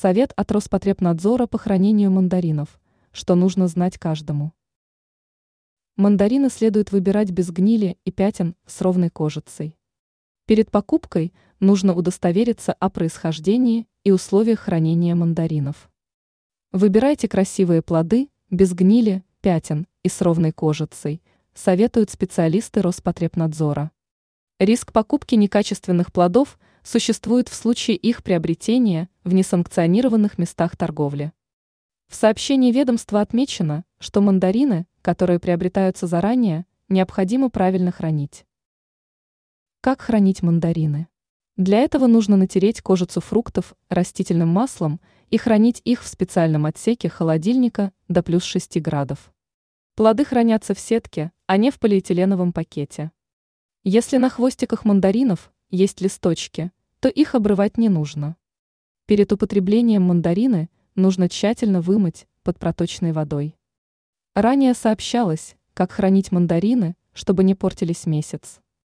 Совет от Роспотребнадзора по хранению мандаринов, что нужно знать каждому. Мандарины следует выбирать без гнили и пятен с ровной кожицей. Перед покупкой нужно удостовериться о происхождении и условиях хранения мандаринов. Выбирайте красивые плоды без гнили, пятен и с ровной кожицей, советуют специалисты Роспотребнадзора. Риск покупки некачественных плодов существует в случае их приобретения в несанкционированных местах торговли. В сообщении ведомства отмечено, что мандарины, которые приобретаются заранее, необходимо правильно хранить. Как хранить мандарины? Для этого нужно натереть кожицу фруктов растительным маслом и хранить их в специальном отсеке холодильника до плюс 6 градусов. Плоды хранятся в сетке, а не в полиэтиленовом пакете. Если на хвостиках мандаринов есть листочки, то их обрывать не нужно. Перед употреблением мандарины нужно тщательно вымыть под проточной водой. Ранее сообщалось, как хранить мандарины, чтобы не портились месяц.